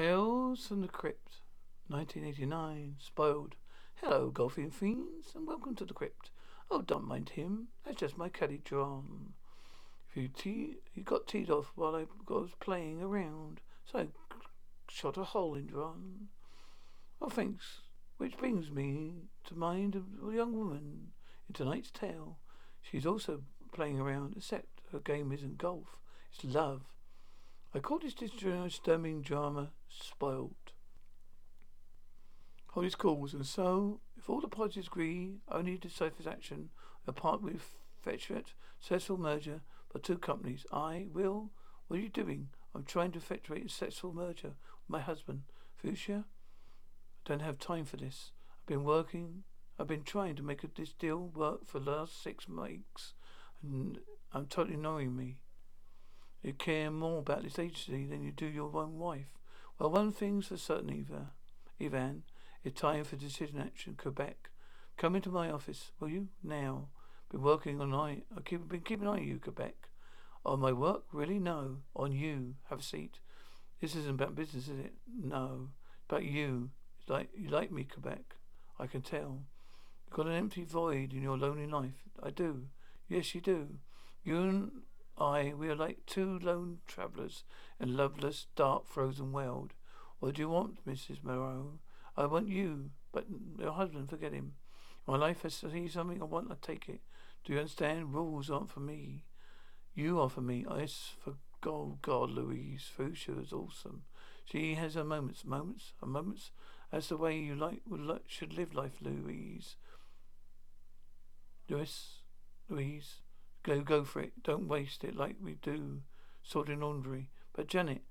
Tales from the Crypt, 1989, spoiled. Hello, golfing fiends, and welcome to the crypt. Oh, don't mind him. That's just my caddy John. If you he got teed off while I was playing around, so I shot a hole in John. Oh, thanks. Which brings me to mind of a young woman in tonight's tale. She's also playing around, except her game isn't golf. It's love. I call this disturbing drama spoiled. Hold his calls, and so, if all the parties agree, only the safest action, apart with effectuate successful merger by two companies. I will. What are you doing? I'm trying to effectuate a successful merger with my husband, Fuchsia. I don't have time for this. I've been working. I've been trying to make this deal work for the last six weeks, and I'm totally annoying me. You care more about this agency than you do your own wife. Well, one thing's for certain, Eva. Ivan, it's time for decision action. Quebec. Come into my office, will you? Now. Been working on I. I keep been keeping an eye on you, Quebec. On my work? Really? No. On you. Have a seat. This isn't about business, is it? No. About you. Like you like me, Quebec. I can tell. You've got an empty void in your lonely life. I do. Yes, you do. You and I, we are like two lone travellers in a loveless, dark, frozen world. What do you want, Mrs. Moreau? I want you, but your husband, forget him. My life has to see something I want, I take it. Do you understand? Rules aren't for me. You are for me. Yes, for God, God, Louise. Fuchsia is awesome. She has her moments, moments, her moments. That's the way you like, like, should live life, Louise. Louis, Louise. Go, go for it. Don't waste it like we do sorting laundry. But Janet,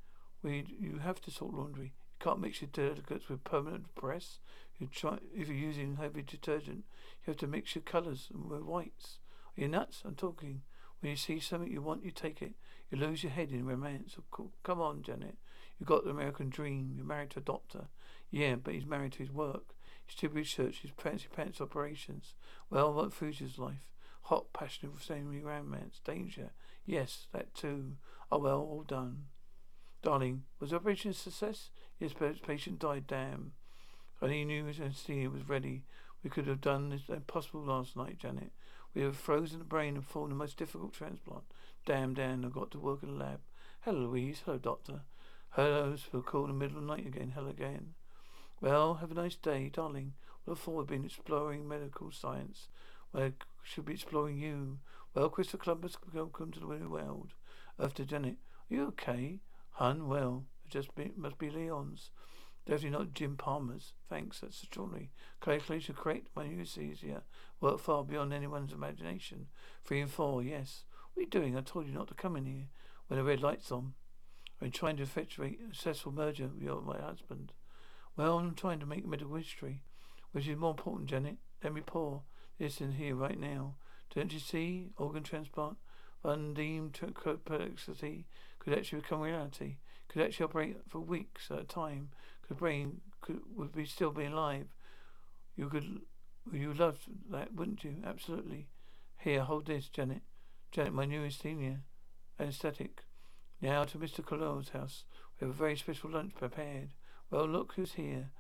we you have to sort laundry. You can't mix your delicates with permanent press. You try if you're using heavy detergent. You have to mix your colours with whites. Are you nuts? I'm talking. When you see something you want, you take it. You lose your head in romance. Come on, Janet. You've got the American dream. You're married to a doctor. Yeah, but he's married to his work. His stupid research, his fancy pants operations. Well, what Fuchsia's life? Hot, passionate, same romance, danger. Yes, that too. Oh well, all done. Darling, was the operation a success? Yes, but patient died, damn. I knew his anesthesia was ready. We could have done this impossible last night, Janet. We have frozen the brain and formed the most difficult transplant. Damn, Dan, I've got to work in the lab. Hello, Louise. Hello, Doctor. Hello, for call in the middle of the night again. Hello again. Well, have a nice day, darling. Look forward to been exploring medical science. Where should be exploring you. Well, Christopher Columbus, welcome to the new world. To Janet. Are you okay? Hun, well, it just be, must be Leon's. Definitely not Jim Palmer's. Thanks, that's extraordinary. Calculation correct. My news easier. Work far beyond anyone's imagination. Three and four, yes. What are you doing? I told you not to come in here when the red light's on. I'm trying to effectuate a successful merger with your, my husband. Well, I'm trying to make medical history. Which is more important, Janet. Let me pour. Listen here right now. Don't you see? Organ transplant, undeemed complexity could actually become reality. Could actually operate for weeks at a time. Could brain could would be still be alive. You could you love that, wouldn't you? Absolutely. Here, hold this, Janet. Janet, my newest senior anesthetic. Now to Mr. Cordell's house. We have a very special lunch prepared. Well, look who's here.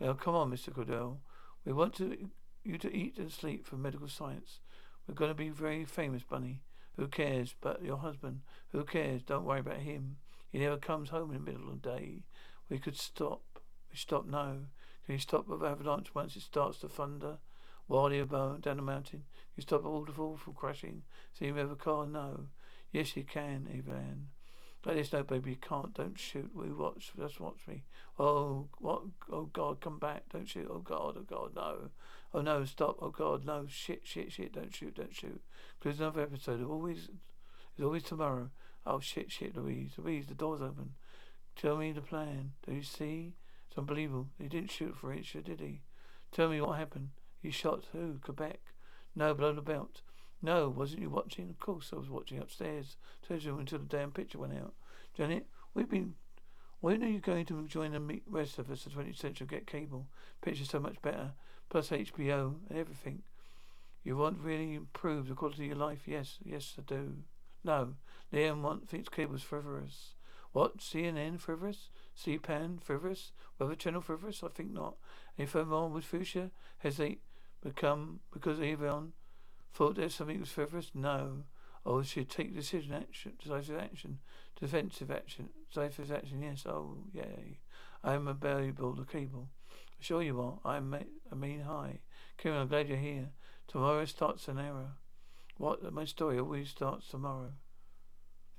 Well, come on, Mr. Cordell. We want to you to eat and sleep for medical science. We're going to be very famous, Bunny. Who cares? But your husband. Who cares? Don't worry about him. He never comes home in the middle of the day. We could stop. We stop now. Can you stop the avalanche once it starts to thunder? Wildly above, down the mountain. Can you stop all the fall from crashing? See him ever car? No. Yes, you can, Evan. Let us know, baby. You can't. Don't shoot. We watch. Just watch me. Oh, what? Oh, God, come back. Don't shoot. Oh, God. Oh, God, no. Oh, no, stop. Oh, God, no. Shit, shit, shit. Don't shoot. Don't shoot. There's another episode. Of always, it's always tomorrow. Oh, shit, shit, Louise. Louise, the door's open. Tell me the plan. Do you see? It's unbelievable. He didn't shoot for it, did he? Tell me what happened. He shot who? Quebec? No, below the belt. No, wasn't you watching? Of course I was watching upstairs. Television until the damn picture went out. Janet, we've been when are you going to join the rest of us the 20th century get cable? Picture's so much better. Plus HBO and everything. You want really improve the quality of your life? Yes, yes I do. No. Liam want thinks cable's frivolous. What? CNN frivolous? C-SPAN frivolous? Weather Channel frivolous? I think not. Any furthermore with Fuchsia? Hesitate become because Avon thought that something was frivolous? No. Oh, should take decision action, decisive action, defensive action, decisive action. Yes. Oh, yay! I am a valuable the cable. Sure you are. I mean, hi, Kieran. I'm glad you're here. Tomorrow starts an era. What? My story always starts tomorrow.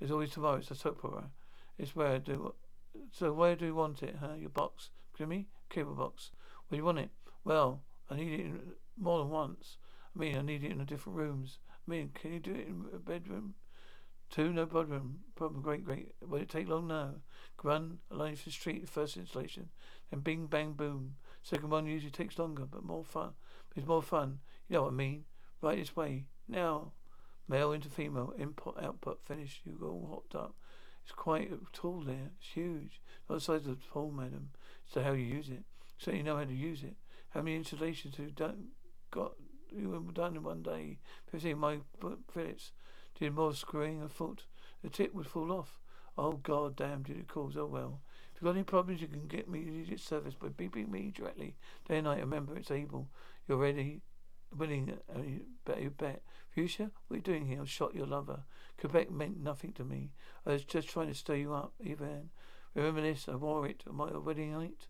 It's always tomorrow. It's a soap opera. It's where I do. So where do you want it, huh? Your box, Jimmy? Cable box. Where do you want it? Well, I need it more than once. I mean, I need it in a different rooms. I mean, can you do it in a bedroom? Two, no bedroom. Problem, great, great. Will it take long? now? Run along the street, first installation. Then bing, bang, boom. Second one usually takes longer, but more fun. It's more fun. You know what I mean? Right this way. Now. Male into female. Input, output. Finish. You go all hopped up. It's quite tall there. It's huge. Not the size of the pole, madam. So how you use it. So you know how to use it. How many installations have you done, got you were done in one day? Fifteen my fillets. Did more screwing I thought the tip would fall off. Oh god damn did it cause oh well. If you've got any problems you can get me immediate service by beeping me directly. Day and night, remember it's able. You're ready willing uh, you bet you bet. Fuchsia, what are you doing here? I shot your lover. Quebec meant nothing to me. I was just trying to stir you up, Evan. Remember this? I wore it on my wedding night.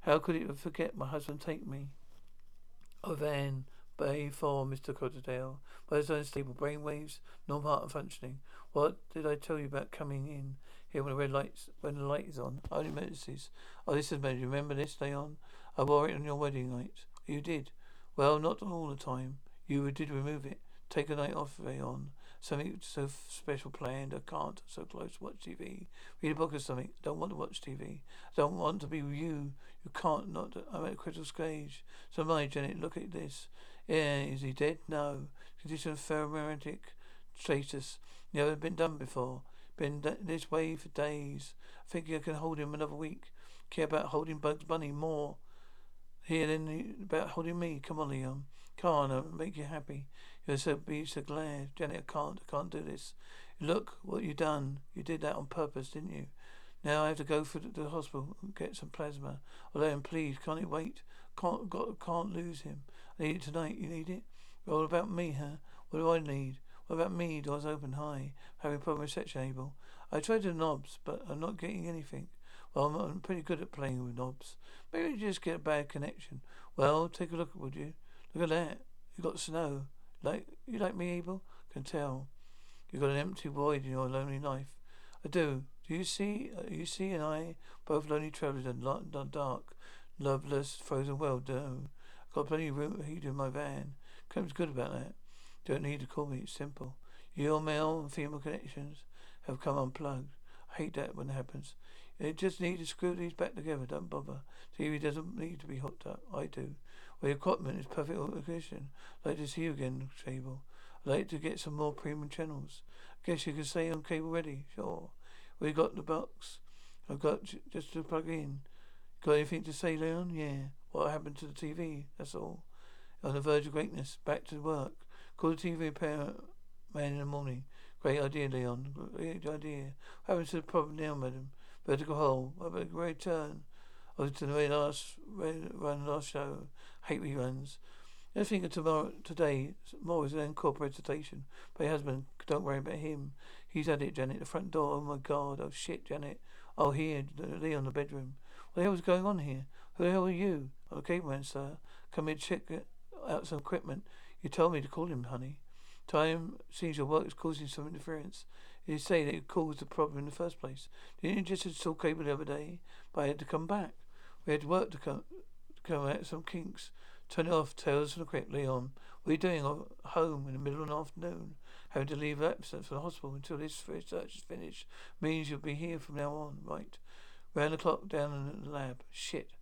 How could it forget my husband take me? Oh, Van, Bay 4, Mr. Coterdale. By his unstable brainwaves, normal heart functioning. What did I tell you about coming in here when the red lights, when the light is on? Only emergencies. Oh, this is emergency. Remember this, Leon? I wore it on your wedding night. You did. Well, not all the time. You did remove it. Take a night off, Leon. Something so special planned. I can't. So close to watch TV. Read a book or something. Don't want to watch TV. Don't want to be you. You can't. Not. I'm at a critical stage. So my Janet. Look at this. Yeah. Is he dead? No. Condition of ferromantic status. Never been done before. Been this way for days. I think I can hold him another week. Care about holding Bugs Bunny more here than about holding me. Come on, Leon. Come on, I'll make you happy. You're so be so glad. Janet, I can't, I can't do this. Look what you've done. You did that on purpose, didn't you? Now I have to go for the, hospital and get some plasma. Although, please, can't you wait? Can't, got, can't lose him. I need it tonight. You need it? Well, about me, huh? What do I need? What about me? Doors open high. Having a problem with section able. I tried the knobs, but I'm not getting anything. Well, I'm, I'm pretty good at playing with knobs. Maybe you just get a bad connection. Well, take a look, would you? Look at that. You got snow. Like you like me, Abel? Can tell. You've got an empty void in your lonely life. I do. Do you see? Uh, you see, and I both lonely travellers in the dark, loveless, frozen world. Do. I've got plenty of room heat in my van. Comes good about that. Don't need to call me. It's simple. Your male and female connections have come unplugged. I hate that when it happens. It just need to screw these back together. Don't bother. TV doesn't need to be hooked up. I do. Your equipment is perfect condition. I'd like to see you again, Cable. I'd like to get some more premium channels. I guess you can say on cable ready. Sure. We got the box. I've got just to plug in. Got anything to say, Leon? Yeah. What happened to the TV? That's all. On the verge of greatness. Back to work. Call the TV repair man in the morning. Great idea, Leon. Great idea. What happened to the problem now, madam? Vertical hole. What about a great turn? Was to the very last run last show. Hate reruns. The thing of tomorrow today more is an encore presentation. But husband, don't worry about him. He's at it, Janet. The front door. Oh my god. Oh shit, Janet. Oh here, Leon, the bedroom. What the hell is going on here? Who the hell are you? I'm a sir. Come here, check out some equipment. You told me to call him, honey. Time seems your work is causing some interference. You say that it caused the problem in the first place. Didn't you just install cable the other day? But I had to come back. We had work to come, out some kinks. Turn it off. Tell us quickly on. What are you doing home in the middle of the afternoon? Having to leave absence from the hospital until this research is finished means you'll be here from now on, right? Round the clock down in the lab. Shit.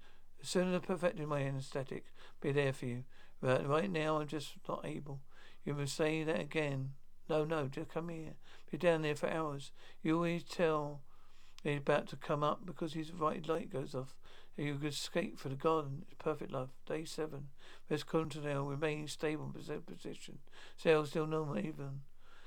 As soon as I perfected my anesthetic, be there for you. Right, right now, I'm just not able. You must say that again. No, no, just come here. Be down there for hours. You always tell he's about to come up because his right light goes off. You could escape for the garden. It's perfect love. Day seven. West Continental remaining stable in position. Sales still normal even.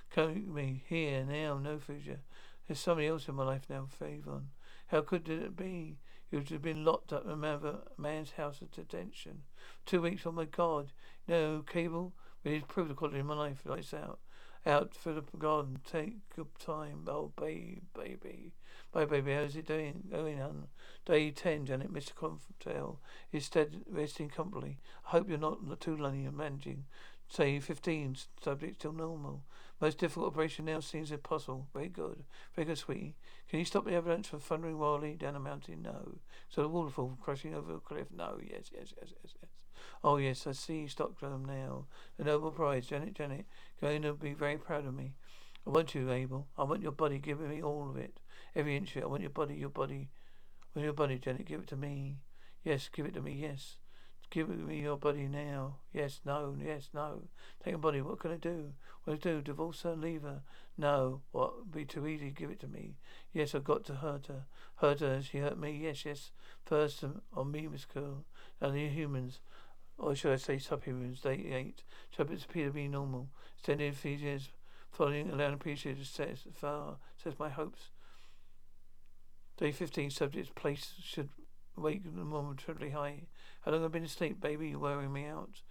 Come me here now, no future. There's somebody else in my life now, Favon. How could it be? You'd have been locked up in a man's house of detention. Two weeks, oh my God. No, Cable, we need to prove the quality of my life. Lights out. Out for the garden. Take your time. Oh, baby, baby. Baby. How's it doing? Going on. Day 10, Janet. Mr. Conftail is stead resting comfortably. I hope you're not too lonely and managing. Say 15, subject still normal. Most difficult operation now seems impossible. Very good. Very good, sweetie. Can you stop the evidence from thundering wildly down the mountain? No. So the waterfall crashing over a cliff? No. Yes, yes, yes, yes, yes. Oh, yes, I see Stockholm now. The Nobel Prize, Janet, Janet, going to be very proud of me. I want you, Abel. I want your body. Give me all of it. Every inch of it. I want your body, your body. I want your body, Janet. Give it to me. Yes, give it to me. Yes. Give me your body now. Yes, no, yes, no. Take your body. What can I do? What do I do? Divorce her? and Leave her? No. What? Be too easy. Give it to me. Yes, I've got to hurt her. Hurt her. She hurt me. Yes, yes. First um, on me, Miss Curl. Now the humans or should I say subhumans, day eight, shepherds appear to be normal. Extended features following allowing appreciated says far says my hopes. Day fifteen subject's place should wake momentarily high. How long have I been asleep, baby? You're wearing me out.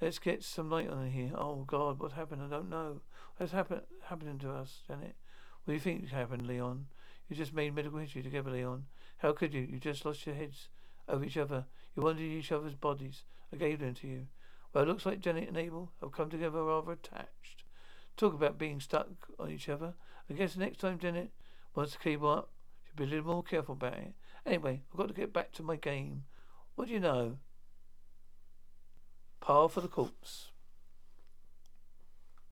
Let's get some light on here. Oh God, what happened? I don't know. What's happened happening to us, Janet? What do you think happened, Leon? You just made medical history together, Leon. How could you? You just lost your heads over each other. You wanted each other's bodies. I gave them to you. Well, it looks like Janet and Abel have come together rather attached. Talk about being stuck on each other. I guess next time Janet wants to keep up, she'll be a little more careful about it. Anyway, I've got to get back to my game. What do you know? Par for the corpse.